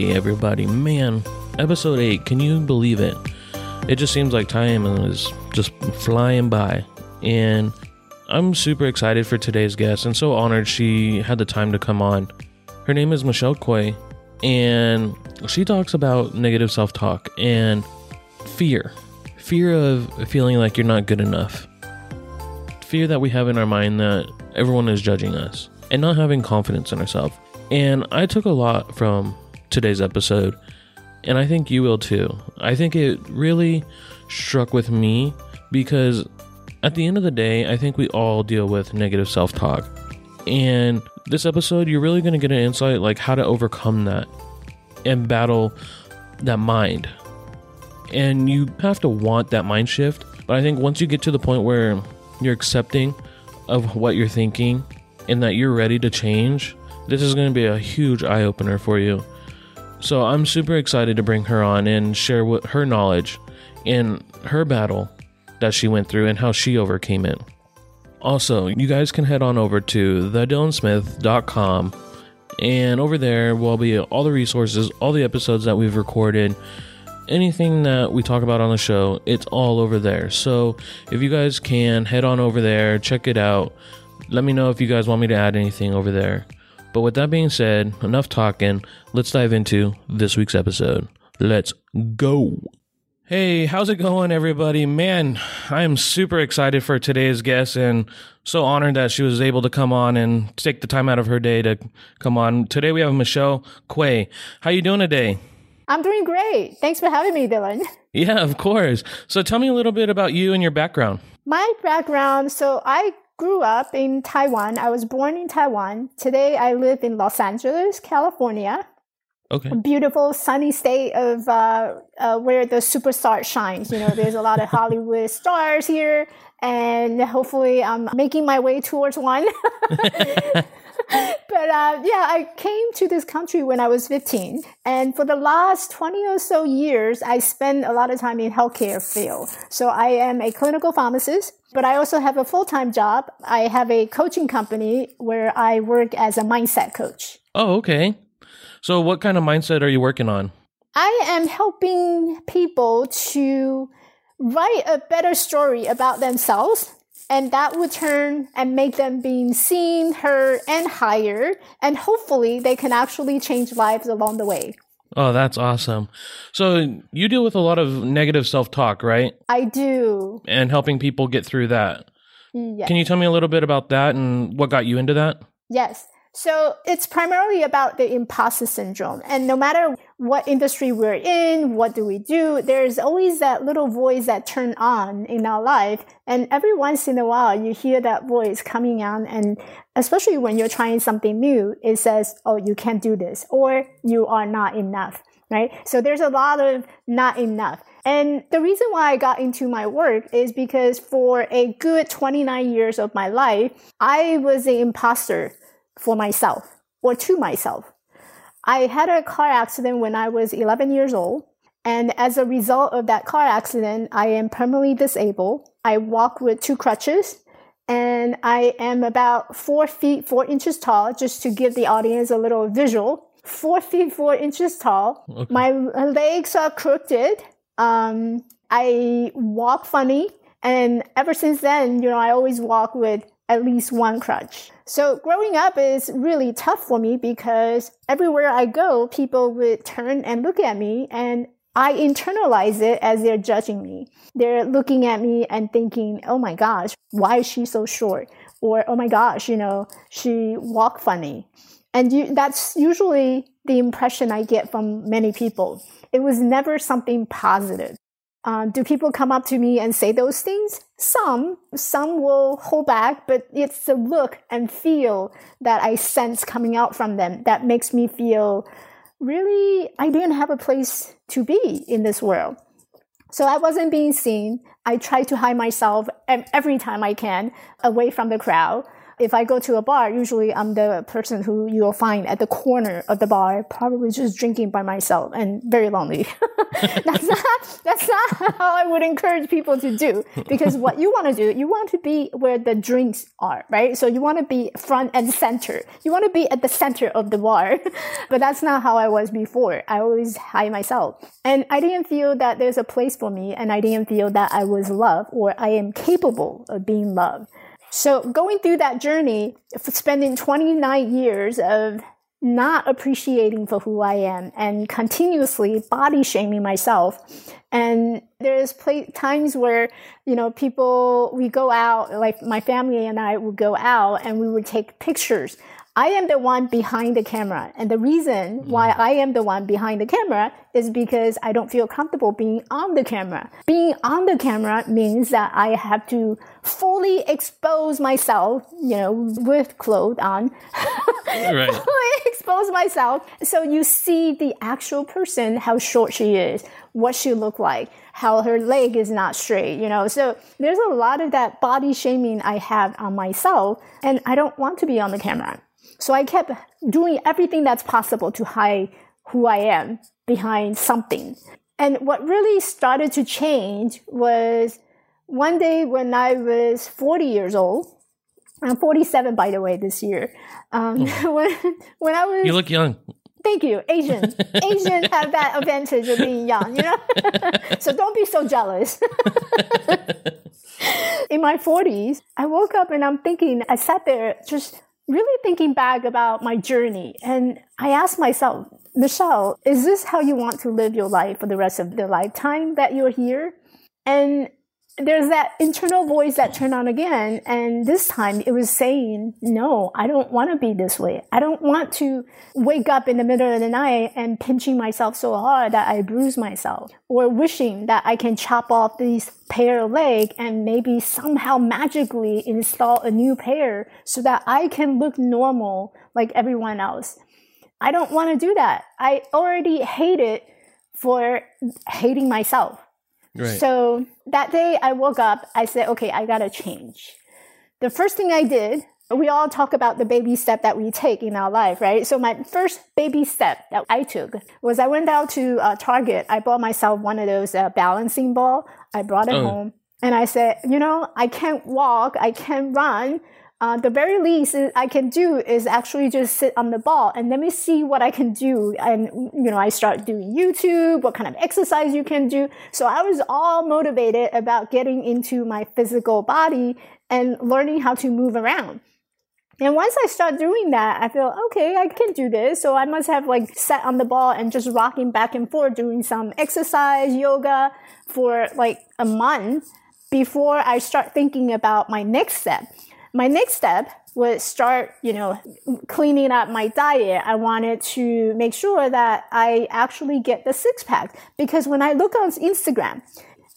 Hey, everybody. Man, episode 8, can you believe it? It just seems like time is just flying by. And I'm super excited for today's guest and so honored she had the time to come on. Her name is Michelle Quay, and she talks about negative self talk and fear fear of feeling like you're not good enough, fear that we have in our mind that everyone is judging us, and not having confidence in ourselves. And I took a lot from today's episode, and I think you will too. I think it really struck with me because at the end of the day, I think we all deal with negative self talk. And this episode, you're really going to get an insight like how to overcome that and battle that mind. And you have to want that mind shift. But I think once you get to the point where you're accepting of what you're thinking and that you're ready to change, this is going to be a huge eye opener for you. So I'm super excited to bring her on and share what her knowledge and her battle that she went through and how she overcame it. Also, you guys can head on over to thedylonsmith.com and over there will be all the resources, all the episodes that we've recorded, anything that we talk about on the show, it's all over there. So if you guys can head on over there, check it out. Let me know if you guys want me to add anything over there. But with that being said, enough talking. Let's dive into this week's episode. Let's go. Hey, how's it going, everybody? Man, I am super excited for today's guest and so honored that she was able to come on and take the time out of her day to come on. Today we have Michelle Quay. How are you doing today? I'm doing great. Thanks for having me, Dylan. Yeah, of course. So tell me a little bit about you and your background. My background, so I grew up in Taiwan. I was born in Taiwan. Today I live in Los Angeles, California. Okay. A beautiful sunny state of uh, uh, where the superstar shines. You know, there's a lot of Hollywood stars here, and hopefully I'm making my way towards one. but uh, yeah, I came to this country when I was 15, and for the last 20 or so years, I spent a lot of time in healthcare field. So I am a clinical pharmacist, but I also have a full-time job. I have a coaching company where I work as a mindset coach. Oh, okay. So what kind of mindset are you working on? I am helping people to write a better story about themselves and that would turn and make them being seen, heard, and hired. And hopefully they can actually change lives along the way. Oh, that's awesome. So you deal with a lot of negative self talk, right? I do. And helping people get through that. Yes. Can you tell me a little bit about that and what got you into that? Yes. So it's primarily about the imposter syndrome. And no matter what industry we're in, what do we do, there's always that little voice that turn on in our life. And every once in a while, you hear that voice coming on. And especially when you're trying something new, it says, Oh, you can't do this or you are not enough. Right. So there's a lot of not enough. And the reason why I got into my work is because for a good 29 years of my life, I was an imposter for myself or to myself. I had a car accident when I was 11 years old. And as a result of that car accident, I am permanently disabled. I walk with two crutches and I am about four feet, four inches tall, just to give the audience a little visual. Four feet, four inches tall. Okay. My legs are crooked. Um, I walk funny. And ever since then, you know, I always walk with at least one crutch. So growing up is really tough for me because everywhere I go, people would turn and look at me and I internalize it as they're judging me. They're looking at me and thinking, oh my gosh, why is she so short? Or, oh my gosh, you know, she walk funny. And you, that's usually the impression I get from many people. It was never something positive. Um, do people come up to me and say those things? Some, some will hold back, but it's the look and feel that I sense coming out from them that makes me feel really I didn't have a place to be in this world. So I wasn't being seen. I try to hide myself every time I can away from the crowd. If I go to a bar, usually I'm the person who you'll find at the corner of the bar, probably just drinking by myself and very lonely. that's not that's not how I would encourage people to do because what you want to do, you want to be where the drinks are, right? So you want to be front and center. You want to be at the center of the bar, but that's not how I was before. I always hide myself, and I didn't feel that there's a place for me, and I didn't feel that I was loved or I am capable of being loved. So going through that journey, spending 29 years of not appreciating for who I am and continuously body shaming myself. And there's times where, you know, people, we go out, like my family and I would go out and we would take pictures I am the one behind the camera. And the reason hmm. why I am the one behind the camera is because I don't feel comfortable being on the camera. Being on the camera means that I have to fully expose myself, you know, with clothes on. right. fully expose myself. So you see the actual person, how short she is, what she look like, how her leg is not straight, you know. So there's a lot of that body shaming I have on myself and I don't want to be on the camera. So I kept doing everything that's possible to hide who I am behind something. And what really started to change was one day when I was 40 years old. I'm 47, by the way, this year. Um, oh. when, when I was. You look young. Thank you. Asian. Asian have that advantage of being young, you know? so don't be so jealous. In my 40s, I woke up and I'm thinking, I sat there just really thinking back about my journey and I asked myself, Michelle, is this how you want to live your life for the rest of the lifetime that you're here? And there's that internal voice that turned on again. And this time it was saying, no, I don't want to be this way. I don't want to wake up in the middle of the night and pinching myself so hard that I bruise myself or wishing that I can chop off these pair of leg and maybe somehow magically install a new pair so that I can look normal like everyone else. I don't want to do that. I already hate it for hating myself. Right. So that day I woke up, I said, okay, I gotta change. The first thing I did, we all talk about the baby step that we take in our life, right? So my first baby step that I took was I went out to uh, Target. I bought myself one of those uh, balancing ball. I brought it oh. home and I said, you know, I can't walk, I can't run, uh, the very least I can do is actually just sit on the ball and let me see what I can do. And, you know, I start doing YouTube, what kind of exercise you can do. So I was all motivated about getting into my physical body and learning how to move around. And once I start doing that, I feel, okay, I can do this. So I must have like sat on the ball and just rocking back and forth doing some exercise, yoga for like a month before I start thinking about my next step my next step was start, you know, cleaning up my diet. I wanted to make sure that I actually get the six pack because when I look on Instagram,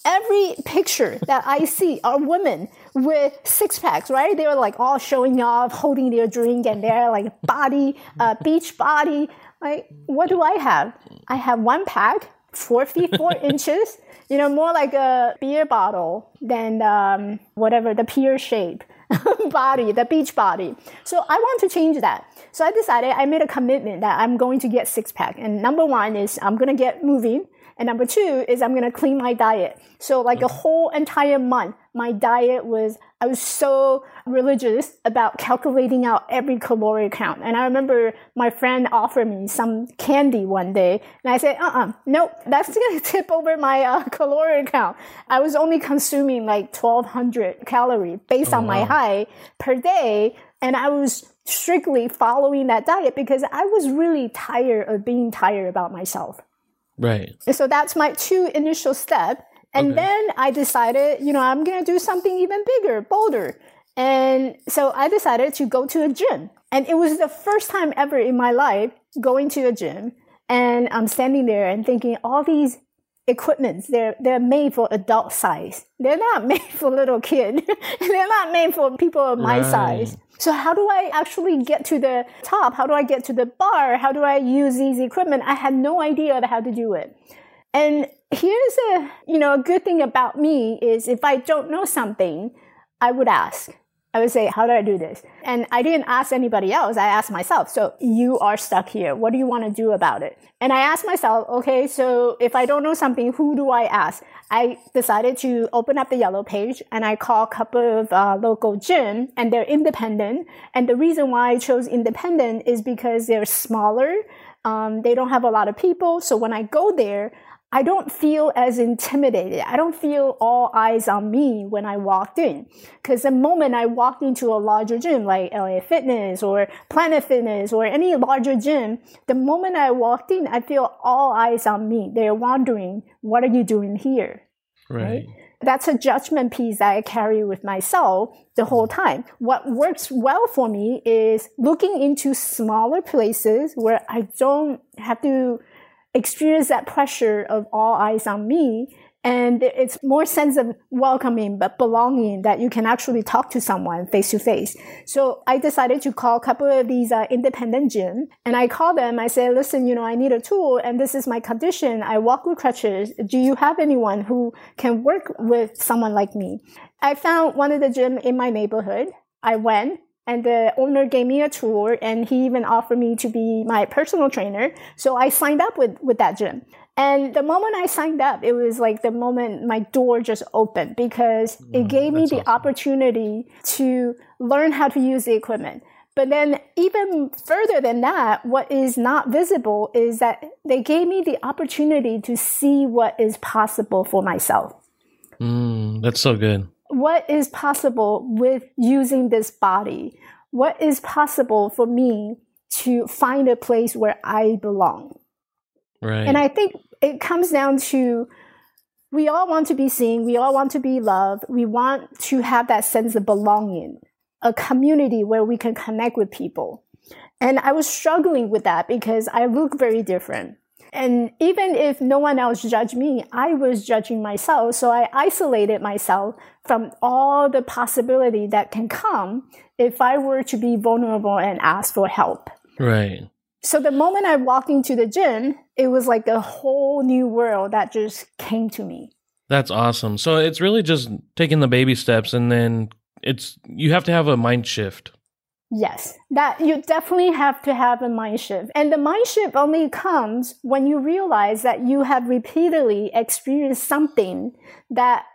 every picture that I see are women with six packs, right? They're like all showing off, holding their drink and they're like body, uh, beach body. Like, what do I have? I have one pack, four feet, four inches, you know, more like a beer bottle than um, whatever the pear shape. body, the beach body. So I want to change that. So I decided I made a commitment that I'm going to get six pack. And number one is I'm going to get moving. And number two is I'm going to clean my diet. So like a mm. whole entire month, my diet was, I was so religious about calculating out every calorie count. And I remember my friend offered me some candy one day and I said, uh-uh, nope, that's to tip over my uh, calorie count. I was only consuming like 1200 calories based oh, on my wow. height per day. And I was strictly following that diet because I was really tired of being tired about myself. Right. So that's my two initial step. And okay. then I decided, you know, I'm going to do something even bigger, bolder. And so I decided to go to a gym. And it was the first time ever in my life going to a gym. And I'm standing there and thinking all these equipments, they're, they're made for adult size. They're not made for little kid. they're not made for people of my right. size. So how do I actually get to the top? How do I get to the bar? How do I use these equipment? I had no idea how to do it. And here's a, you know, a good thing about me is if I don't know something, I would ask. I would say, how do I do this? And I didn't ask anybody else. I asked myself. So you are stuck here. What do you want to do about it? And I asked myself, okay, so if I don't know something, who do I ask? I decided to open up the yellow page and I call a couple of uh, local gym and they're independent. And the reason why I chose independent is because they're smaller. Um, they don't have a lot of people. So when I go there, I don't feel as intimidated. I don't feel all eyes on me when I walked in. Cause the moment I walked into a larger gym like LA Fitness or Planet Fitness or any larger gym, the moment I walked in, I feel all eyes on me. They're wondering, what are you doing here? Right. right? That's a judgment piece that I carry with myself the whole time. What works well for me is looking into smaller places where I don't have to experience that pressure of all eyes on me. And it's more sense of welcoming, but belonging that you can actually talk to someone face to face. So I decided to call a couple of these uh, independent gym and I call them. I say, listen, you know, I need a tool and this is my condition. I walk with crutches. Do you have anyone who can work with someone like me? I found one of the gym in my neighborhood. I went and the owner gave me a tour and he even offered me to be my personal trainer. So I signed up with, with that gym. And the moment I signed up, it was like the moment my door just opened because mm, it gave me the awesome. opportunity to learn how to use the equipment. But then even further than that, what is not visible is that they gave me the opportunity to see what is possible for myself. Mm, that's so good what is possible with using this body? What is possible for me to find a place where I belong? Right. And I think it comes down to we all want to be seen, we all want to be loved, we want to have that sense of belonging, a community where we can connect with people. And I was struggling with that because I look very different. And even if no one else judged me, I was judging myself. So I isolated myself from all the possibility that can come if I were to be vulnerable and ask for help. Right. So the moment I walked into the gym, it was like a whole new world that just came to me. That's awesome. So it's really just taking the baby steps and then it's you have to have a mind shift. Yes, that you definitely have to have a mind shift. And the mind shift only comes when you realize that you have repeatedly experienced something that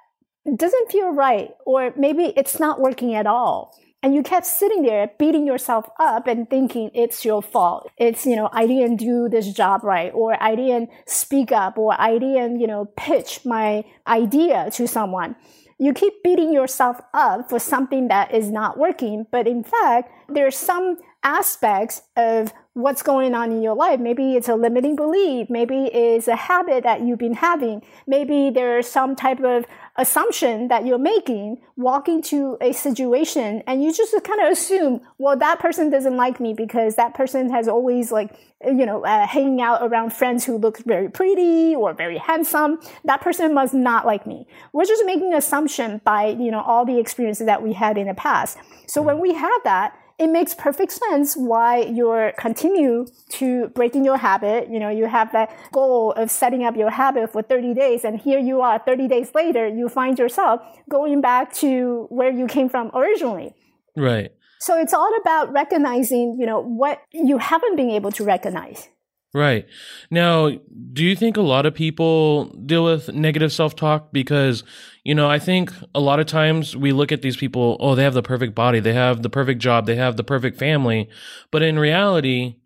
doesn't feel right, or maybe it's not working at all. And you kept sitting there beating yourself up and thinking it's your fault. It's, you know, I didn't do this job right, or I didn't speak up, or I didn't, you know, pitch my idea to someone you keep beating yourself up for something that is not working. But in fact, there are some aspects of what's going on in your life. Maybe it's a limiting belief. Maybe it's a habit that you've been having. Maybe there's some type of assumption that you're making walking to a situation and you just kind of assume, well, that person doesn't like me because that person has always like, you know, uh, hanging out around friends who look very pretty or very handsome. That person must not like me. We're just making assumption by, you know, all the experiences that we had in the past. So when we have that, it makes perfect sense why you're continue to breaking your habit. You know, you have that goal of setting up your habit for 30 days and here you are 30 days later, you find yourself going back to where you came from originally. Right. So it's all about recognizing, you know, what you haven't been able to recognize. Right. Now, do you think a lot of people deal with negative self talk? Because, you know, I think a lot of times we look at these people, oh, they have the perfect body, they have the perfect job, they have the perfect family. But in reality,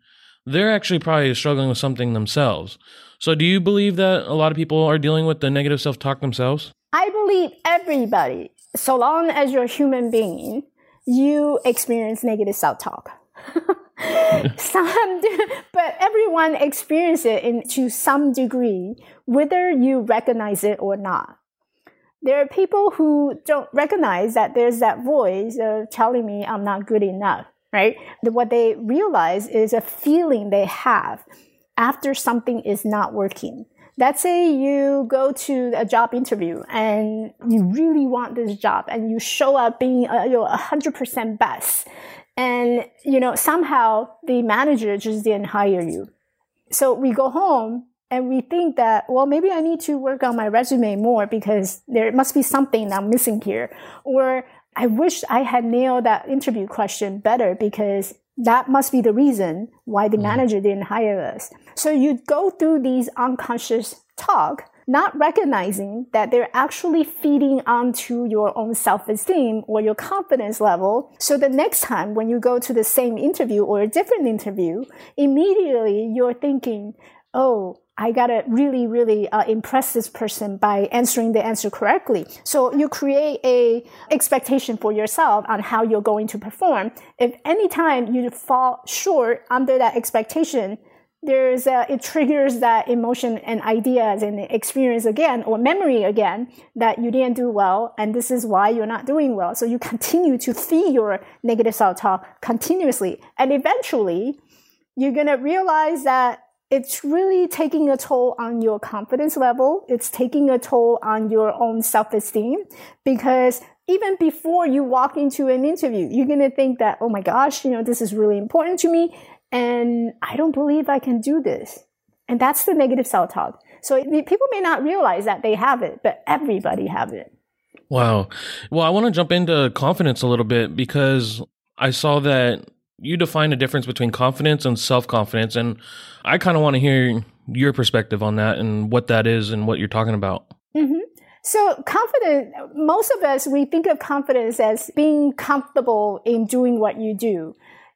they're actually probably struggling with something themselves. So, do you believe that a lot of people are dealing with the negative self talk themselves? I believe everybody, so long as you're a human being, you experience negative self talk. some, but everyone experiences it in, to some degree, whether you recognize it or not. There are people who don't recognize that there's that voice of telling me I'm not good enough, right? What they realize is a feeling they have after something is not working. Let's say you go to a job interview and you really want this job and you show up being uh, your 100% best and, you know, somehow the manager just didn't hire you. So we go home and we think that, well, maybe I need to work on my resume more because there must be something I'm missing here. Or I wish I had nailed that interview question better because that must be the reason why the mm. manager didn't hire us. So you go through these unconscious talk, not recognizing that they're actually feeding onto your own self-esteem or your confidence level. So the next time when you go to the same interview or a different interview, immediately you're thinking, oh, I gotta really, really uh, impress this person by answering the answer correctly. So you create a expectation for yourself on how you're going to perform. If anytime you fall short under that expectation, there's a, it triggers that emotion and ideas and experience again or memory again that you didn't do well and this is why you're not doing well. So you continue to feed your negative self-talk continuously and eventually you're gonna realize that it's really taking a toll on your confidence level. It's taking a toll on your own self-esteem because even before you walk into an interview, you're going to think that, oh my gosh, you know, this is really important to me. And I don't believe I can do this. And that's the negative self-talk. So people may not realize that they have it, but everybody have it. Wow. Well, I want to jump into confidence a little bit because I saw that you define a difference between confidence and self confidence. And I kind of want to hear your perspective on that and what that is and what you're talking about. Mm-hmm. So, confidence, most of us, we think of confidence as being comfortable in doing what you do.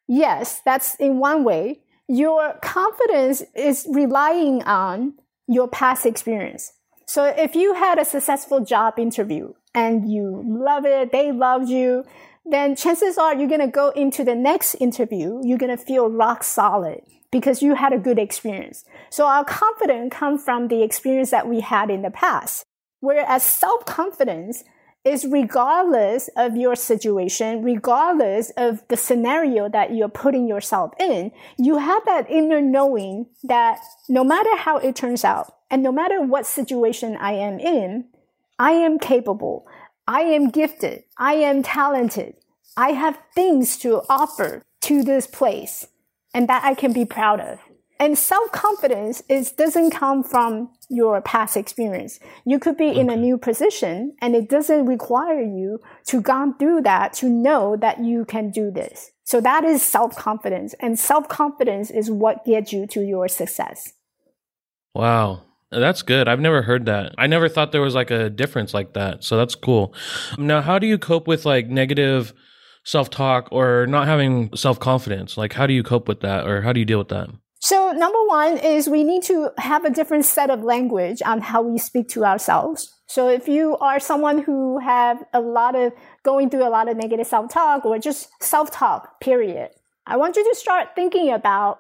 Yes, that's in one way. Your confidence is relying on your past experience. So, if you had a successful job interview and you love it, they loved you, then chances are you're going to go into the next interview, you're going to feel rock solid because you had a good experience. So our confidence comes from the experience that we had in the past. Whereas self-confidence is regardless of your situation, regardless of the scenario that you're putting yourself in, you have that inner knowing that no matter how it turns out, and no matter what situation I am in, I am capable. I am gifted. I am talented. I have things to offer to this place and that I can be proud of. And self-confidence is, doesn't come from your past experience. You could be okay. in a new position and it doesn't require you to gone through that to know that you can do this. So that is self-confidence and self-confidence is what gets you to your success. Wow. That's good. I've never heard that. I never thought there was like a difference like that. So that's cool. Now, how do you cope with like negative self talk or not having self confidence? Like, how do you cope with that or how do you deal with that? So, number one is we need to have a different set of language on how we speak to ourselves. So, if you are someone who have a lot of going through a lot of negative self talk or just self talk, period, I want you to start thinking about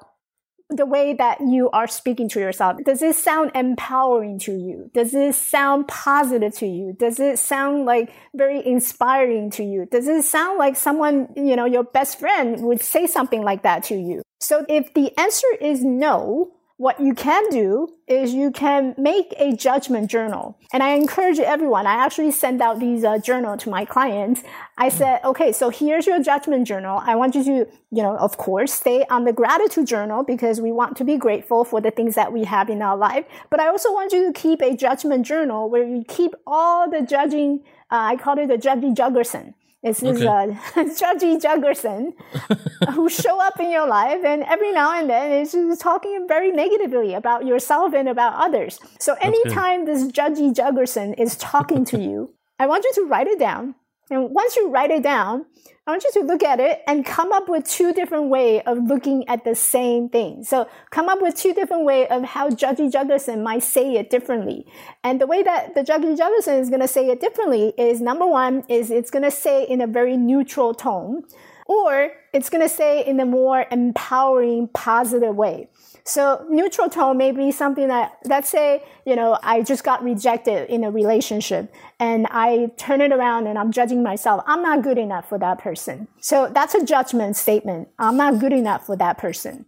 the way that you are speaking to yourself, does it sound empowering to you? Does it sound positive to you? Does it sound like very inspiring to you? Does it sound like someone, you know, your best friend would say something like that to you? So if the answer is no, what you can do is you can make a judgment journal. And I encourage everyone, I actually send out these uh, journal to my clients. I said, okay, so here's your judgment journal. I want you to, you know, of course, stay on the gratitude journal because we want to be grateful for the things that we have in our life. But I also want you to keep a judgment journal where you keep all the judging, uh, I call it the judgy juggerson. It's this okay. uh, Judgy Juggerson who show up in your life, and every now and then it's just talking very negatively about yourself and about others. So anytime this Judgy Juggerson is talking to you, I want you to write it down. And once you write it down, I want you to look at it and come up with two different way of looking at the same thing. So come up with two different way of how Judgy Juggerson might say it differently. And the way that the Judgy Juggerson is going to say it differently is number one is it's going to say in a very neutral tone or it's going to say in a more empowering, positive way. So neutral tone may be something that, let's say, you know, I just got rejected in a relationship and I turn it around and I'm judging myself. I'm not good enough for that person. So that's a judgment statement. I'm not good enough for that person.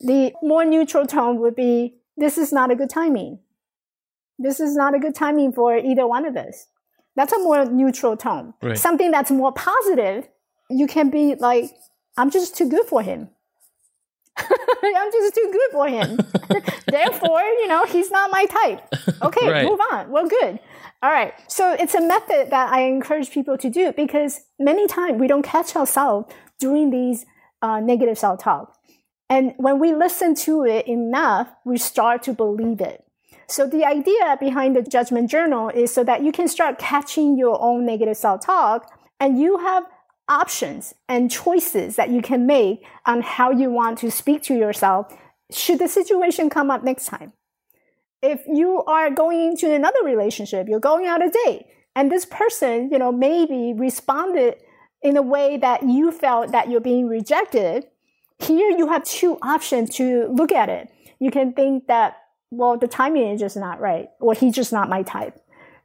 The more neutral tone would be, this is not a good timing. This is not a good timing for either one of us. That's a more neutral tone. Right. Something that's more positive, you can be like, I'm just too good for him. I'm just too good for him. Therefore, you know, he's not my type. Okay, Right. move on. Well, good. All right. So it's a method that I encourage people to do because many times we don't catch ourselves doing these uh, negative self talk. And when we listen to it enough, we start to believe it. So the idea behind the judgment journal is so that you can start catching your own negative self talk and you have options and choices that you can make on how you want to speak to yourself should the situation come up next time. If you are going into another relationship, you're going out a date, and this person, you know, maybe responded in a way that you felt that you're being rejected, here you have two options to look at it. You can think that, well, the timing is just not right, or he's just not my type,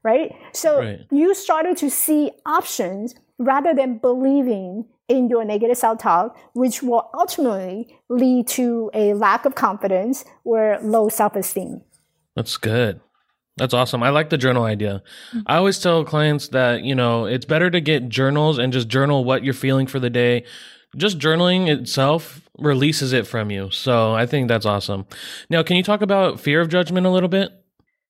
right? So Right. you started to see options rather than believing in your negative self talk, which will ultimately lead to a lack of confidence or low self esteem. That's good. That's awesome. I like the journal idea. I always tell clients that, you know, it's better to get journals and just journal what you're feeling for the day. Just journaling itself releases it from you. So I think that's awesome. Now, can you talk about fear of judgment a little bit?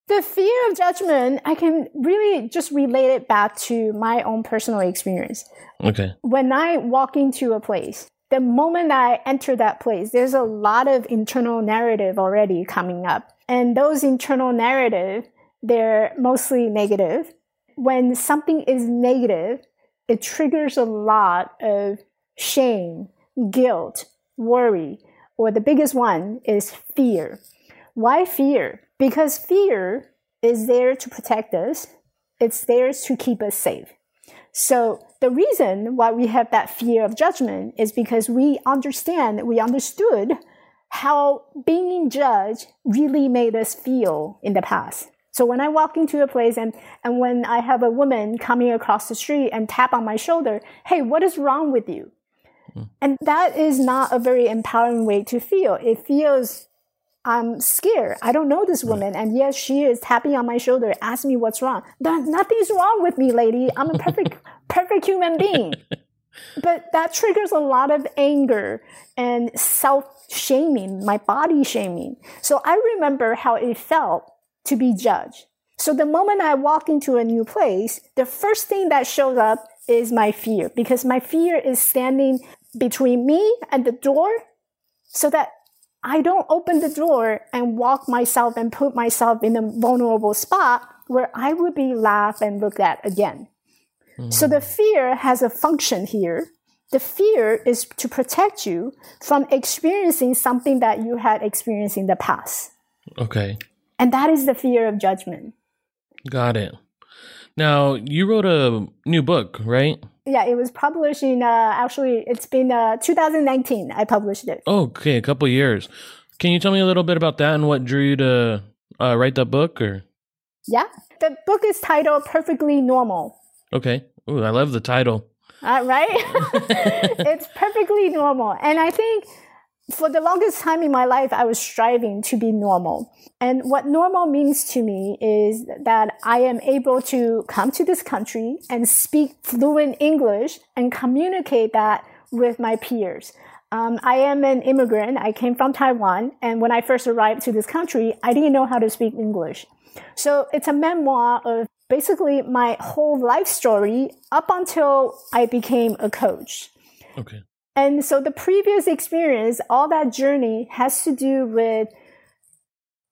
The fear of judgment, I can really just relate it back to my own personal experience. Okay. when I walk into a place, the moment I enter that place, there's a lot of internal narrative already coming up. And those internal narrative, they're mostly negative. When something is negative, it triggers a lot of shame, guilt, worry, or the biggest one is fear. Why fear? Because fear is there to protect us. It's there to keep us safe. So the reason why we have that fear of judgment is because we understand, we understood how being judged really made us feel in the past. So when I walk into a place and, and when I have a woman coming across the street and tap on my shoulder, hey, what is wrong with you? Hmm. And that is not a very empowering way to feel. It feels I'm scared. I don't know this woman. And yes, she is tapping on my shoulder, asking me what's wrong. No- Nothing's wrong with me, lady. I'm a perfect, perfect human being. But that triggers a lot of anger and self shaming, my body shaming. So I remember how it felt to be judged. So the moment I walk into a new place, the first thing that shows up is my fear because my fear is standing between me and the door so that I don't open the door and walk myself and put myself in a vulnerable spot where I would be laughed and looked at again. So the hmm. fear has a function here. The fear is to protect you from experiencing something that you had experienced in the past. Okay. And that is the fear of judgment. Got it. Now, you wrote a new book, right? Yeah, it was published in, uh, actually, it's been uh, 2019. I published it. Oh, okay, a couple years. Can you tell me a little bit about that and what drew you to uh, write that book? Or Yeah. The book is titled Perfectly Normal. okay, Ooh, I love the title. Uh, right? it's perfectly normal. And I think for the longest time in my life, I was striving to be normal. And what normal means to me is that I am able to come to this country and speak fluent English and communicate that with my peers. Um, I am an immigrant. I came from Taiwan. And when I first arrived to this country, I didn't know how to speak English. So it's a memoir of basically my whole life story up until I became a coach. Okay. And so the previous experience, all that journey has to do with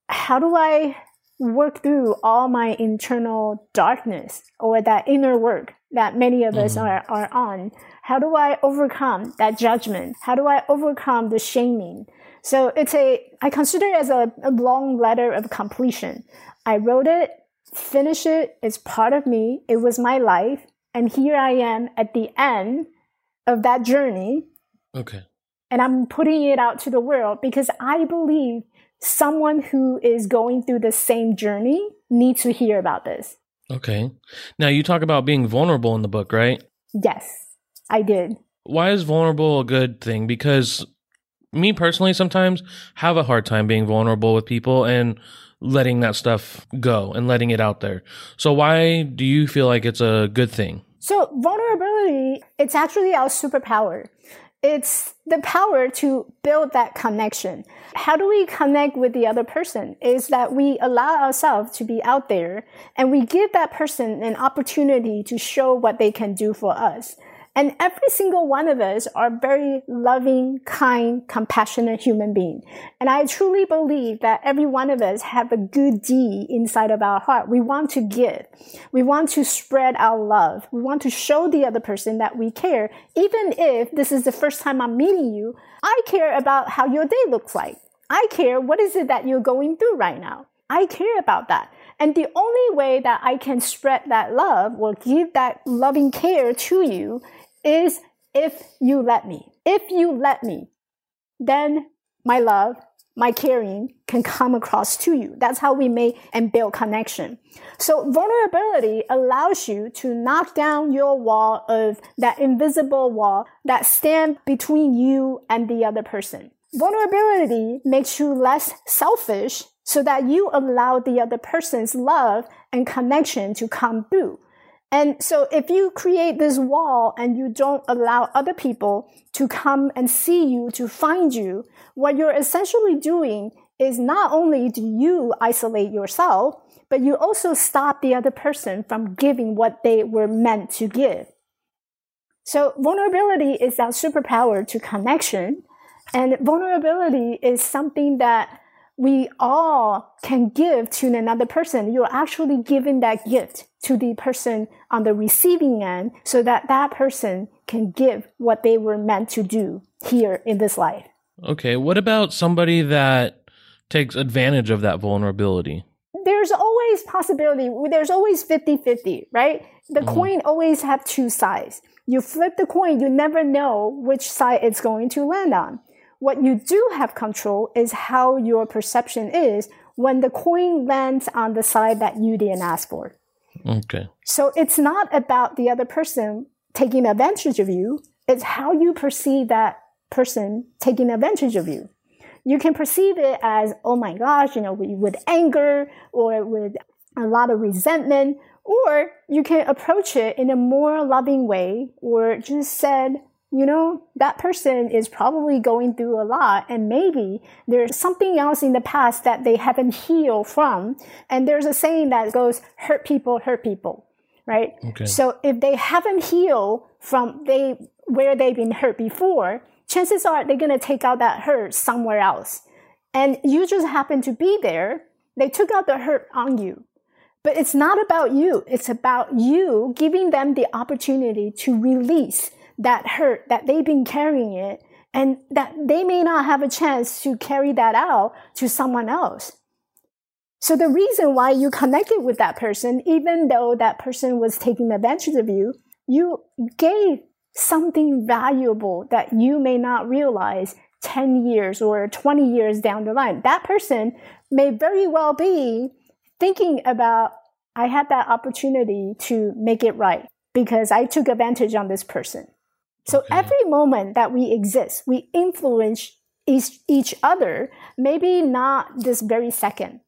how do I work through all my internal darkness or that inner work that many of us mm-hmm. are, are on? How do I overcome that judgment? How do I overcome the shaming? So it's a, I consider it as a, a long letter of completion. I wrote it, finished it, it's part of me, it was my life, and here I am at the end of that journey Okay. and I'm putting it out to the world because I believe someone who is going through the same journey needs to hear about this. Okay. Now you talk about being vulnerable in the book, right? Yes, I did. Why is vulnerable a good thing? Because me personally sometimes have a hard time being vulnerable with people and letting that stuff go and letting it out there. So why do you feel like it's a good thing? So vulnerability, it's actually our superpower. It's the power to build that connection. How do we connect with the other person? Is that we allow ourselves to be out there and we give that person an opportunity to show what they can do for us. And every single one of us are very loving, kind, compassionate human being. And I truly believe that every one of us have a good deed inside of our heart. We want to give. We want to spread our love. We want to show the other person that we care. Even if this is the first time I'm meeting you, I care about how your day looks like. I care what is it that you're going through right now. I care about that. And the only way that I can spread that love or give that loving care to you is if you let me. If you let me, then my love, my caring can come across to you. That's how we make and build connection. So vulnerability allows you to knock down your wall of that invisible wall that stand between you and the other person. Vulnerability makes you less selfish so that you allow the other person's love and connection to come through. And so if you create this wall and you don't allow other people to come and see you, to find you, what you're essentially doing is not only do you isolate yourself, but you also stop the other person from giving what they were meant to give. So vulnerability is our superpower to connection. And vulnerability is something that we all can give to another person. You're actually giving that gift to the person on the receiving end so that that person can give what they were meant to do here in this life. Okay. What about somebody that takes advantage of that vulnerability? There's always possibility. There's always 50 50, right? The mm. coin always have two sides. You flip the coin, you never know which side it's going to land on. What you do have control is how your perception is when the coin lands on the side that you didn't ask for. Okay. So it's not about the other person taking advantage of you. It's how you perceive that person taking advantage of you. You can perceive it as, oh my gosh, you know, with anger or with a lot of resentment, or you can approach it in a more loving way or just said, you know, that person is probably going through a lot and maybe there's something else in the past that they haven't healed from. And there's a saying that goes, hurt people, hurt people, right? Okay. So if they haven't healed from they, where they've been hurt before, chances are they're going to take out that hurt somewhere else. And you just happen to be there. They took out the hurt on you. But it's not about you. It's about you giving them the opportunity to release that hurt that they've been carrying it and that they may not have a chance to carry that out to someone else. So the reason why you connected with that person, even though that person was taking advantage of you, you gave something valuable that you may not realize 10 years or 20 years down the line. That person may very well be thinking about, I had that opportunity to make it right because I took advantage on this person. So okay. every moment that we exist, we influence each, each other, maybe not this very second.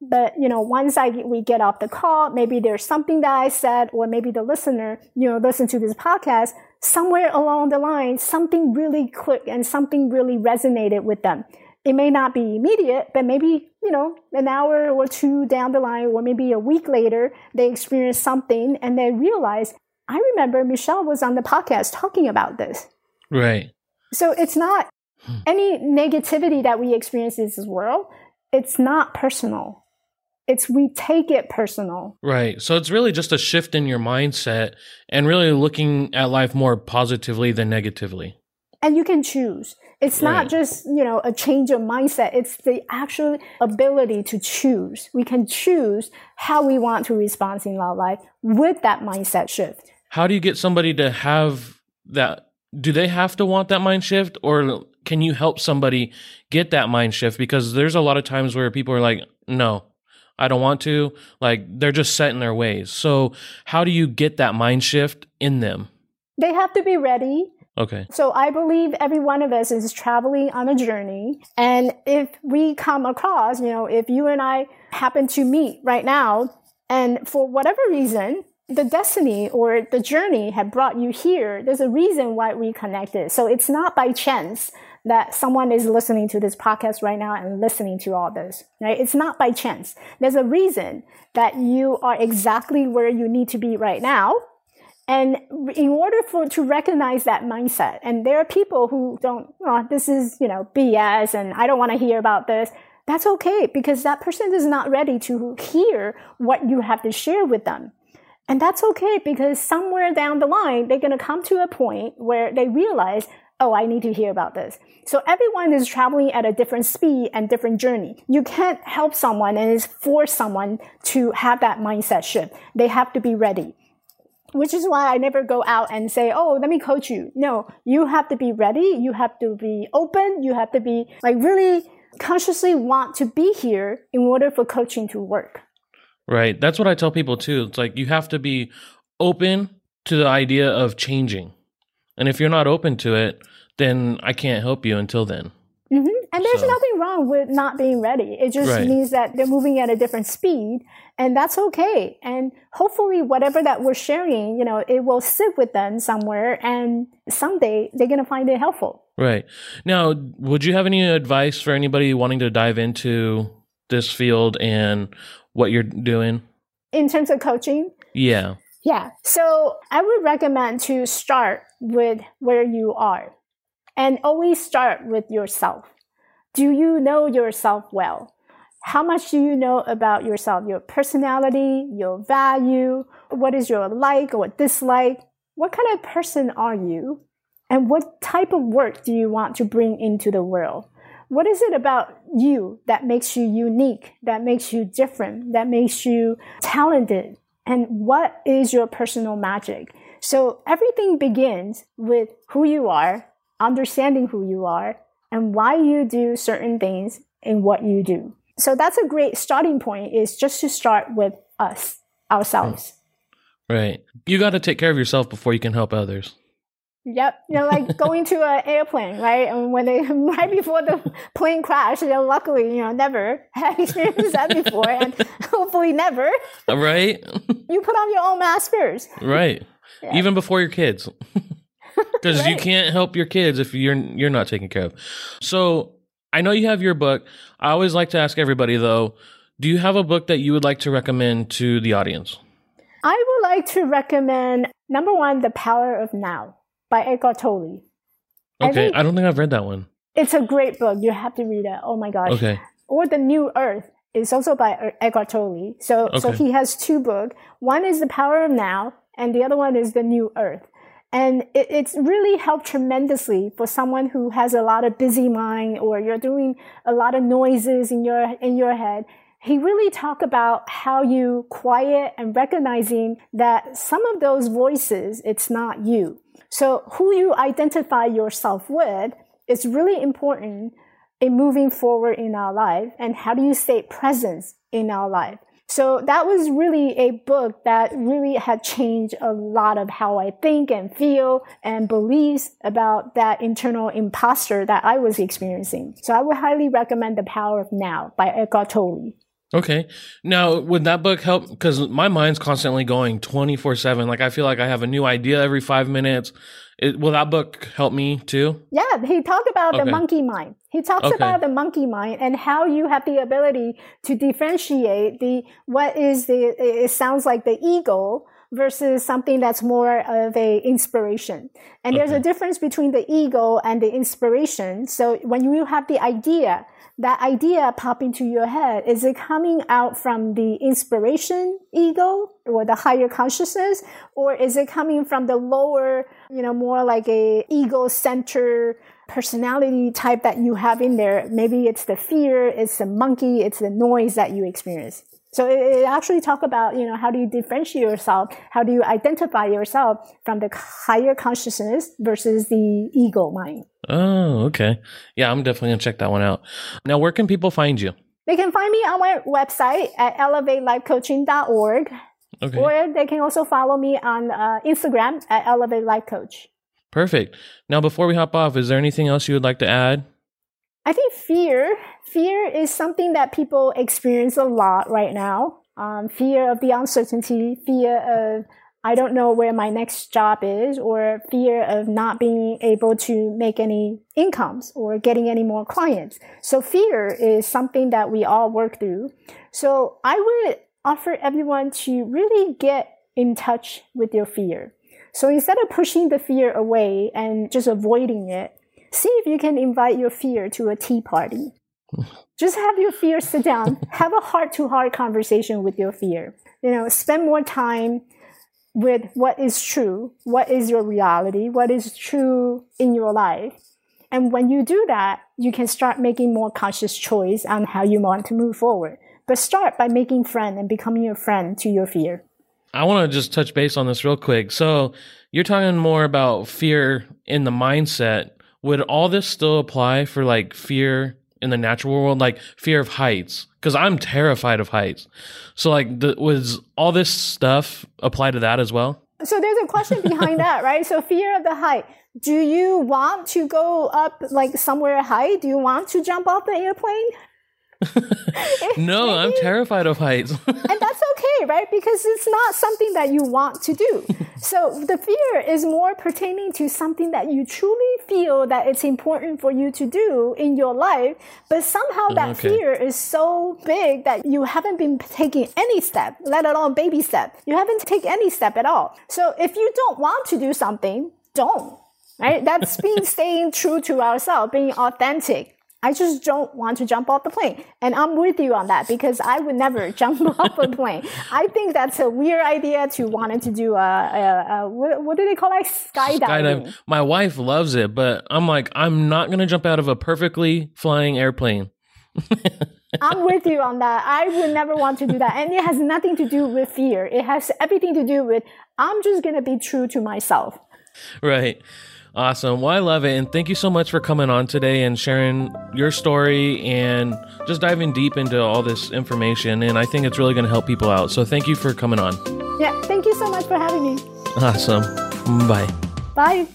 But, you know, once I, we get off the call, maybe there's something that I said, or maybe the listener, you know, listen to this podcast, somewhere along the line, something really clicked and something really resonated with them. It may not be immediate, but maybe, you know, an hour or two down the line, or maybe a week later, they experience something and they realize, I remember Michelle was on the podcast talking about this. Right. So it's not hmm. any negativity that we experience in this world. It's not personal. It's we take it personal. Right. So it's really just a shift in your mindset and really looking at life more positively than negatively. And you can choose. It's right. not just, you know, a change of mindset. It's the actual ability to choose. We can choose how we want to respond in our life with that mindset shift how do you get somebody to have that? Do they have to want that mind shift or can you help somebody get that mind shift? Because there's a lot of times where people are like, no, I don't want to. Like they're just set in their ways. So, how do you get that mind shift in them? They have to be ready. Okay. So I believe every one of us is traveling on a journey. And if we come across, you know, if you and I happen to meet right now, and for whatever reason, the destiny or the journey had brought you here. There's a reason why we connected. So it's not by chance that someone is listening to this podcast right now and listening to all this, right? It's not by chance. There's a reason that you are exactly where you need to be right now. And in order for to recognize that mindset, and there are people who don't, oh, this is, you know, BS and I don't want to hear about this. That's okay because that person is not ready to hear what you have to share with them. And that's okay because somewhere down the line, they're going to come to a point where they realize, oh, I need to hear about this. So everyone is traveling at a different speed and different journey. You can't help someone and force someone to have that mindset shift. They have to be ready. Which is why I never go out and say, oh, let me coach you. No, you have to be ready. You have to be open. You have to be like really consciously want to be here in order for coaching to work. Right. That's what I tell people too. It's like you have to be open to the idea of changing. And if you're not open to it, then I can't help you until then. Mm-hmm. And there's so. nothing wrong with not being ready. It just right. means that they're moving at a different speed, and that's okay. And hopefully, whatever that we're sharing, you know, it will sit with them somewhere, and someday they're gonna find it helpful. Right now, would you have any advice for anybody wanting to dive into this field and what you're doing in terms of coaching? Yeah. Yeah. So I would recommend to start with where you are and always start with yourself. Do you know yourself well? How much do you know about yourself, your personality, your value? What is your like or dislike? What kind of person are you? And what type of work do you want to bring into the world? What is it about you that makes you unique, that makes you different, that makes you talented? And what is your personal magic? So everything begins with who you are, understanding who you are, and why you do certain things in what you do. So that's a great starting point is just to start with us, ourselves. Hmm. Right. You got to take care of yourself before you can help others. Yep, you know, like going to an airplane, right? And when they right before the plane crash, they luckily, you know, never had experienced that before, and hopefully never. Right. you put on your own mask first. Right. Yeah. Even before your kids, because right. you can't help your kids if you're you're not taken care of. So I know you have your book. I always like to ask everybody though, do you have a book that you would like to recommend to the audience? I would like to recommend number one, The Power of Now by Eckhart Tolle. Okay, I, I don't think I've read that one. It's a great book. You have to read it. Oh my gosh. Okay. Or The New Earth is also by Eckhart Tolle. So, okay. so he has two books. One is The Power of Now, and the other one is The New Earth. And it, it's really helped tremendously for someone who has a lot of busy mind or you're doing a lot of noises in your, in your head. He really talked about how you quiet and recognizing that some of those voices, it's not you. So who you identify yourself with is really important in moving forward in our life and how do you stay present in our life. So that was really a book that really had changed a lot of how I think and feel and beliefs about that internal imposter that I was experiencing. So I would highly recommend The Power of Now by Eckhart Tolle. Okay. Now, would that book help? Because my mind's constantly going 24 7. Like, I feel like I have a new idea every five minutes. It, will that book help me too? Yeah, he talked about okay. the monkey mind. He talks okay. about the monkey mind and how you have the ability to differentiate the what is the it sounds like the ego versus something that's more of a inspiration. And okay. there's a difference between the ego and the inspiration. So when you have the idea, that idea pop into your head, is it coming out from the inspiration ego or the higher consciousness? Or is it coming from the lower, you know, more like a ego center personality type that you have in there? Maybe it's the fear, it's the monkey, it's the noise that you experience. So it, it, actually talk about, you know, how do you differentiate yourself? How do you identify yourself from the higher consciousness versus the ego mind? Oh, okay. Yeah, I'm definitely going to check that one out. Now, where can people find you? They can find me on my website at elevatelifecoaching.org. Okay. Or they can also follow me on uh, Instagram at Elevate Life Coach. Perfect. Now, before we hop off, is there anything else you would like to add? I think fear, fear is something that people experience a lot right now. Um, fear of the uncertainty, fear of I don't know where my next job is or fear of not being able to make any incomes or getting any more clients. So fear is something that we all work through. So I would offer everyone to really get in touch with your fear. So instead of pushing the fear away and just avoiding it, see if you can invite your fear to a tea party. just have your fear sit down, have a heart to heart conversation with your fear. You know, spend more time with what is true, what is your reality, what is true in your life. And when you do that, you can start making more conscious choice on how you want to move forward. But start by making friend and becoming a friend to your fear. I want to just touch base on this real quick. So you're talking more about fear in the mindset. Would all this still apply for like fear in the natural world, like fear of heights? Because I'm terrified of heights. So like, the, was all this stuff apply to that as well? So there's a question behind that, right? So fear of the height. Do you want to go up like somewhere high? Do you want to jump off the airplane? No, maybe, I'm terrified of heights. and that's okay, right? Because it's not something that you want to do. So the fear is more pertaining to something that you truly feel that it's important for you to do in your life, but somehow that okay. fear is so big that you haven't been taking any step, let alone baby step. You haven't taken any step at all. So if you don't want to do something, don't. Right? That's being staying true to ourselves, being authentic. I just don't want to jump off the plane. And I'm with you on that because I would never jump off a plane. I think that's a weird idea to wanting to do a, a, a what, what, do they call it? Skydiving. Skydive. My wife loves it, but I'm like, I'm not going to jump out of a perfectly flying airplane. I'm with you on that. I would never want to do that. And it has nothing to do with fear. It has everything to do with I'm just going to be true to myself. Right. Awesome. Well, I love it. And thank you so much for coming on today and sharing your story and just diving deep into all this information. And I think it's really going to help people out. So thank you for coming on. Yeah. Thank you so much for having me. Awesome. Bye. Bye.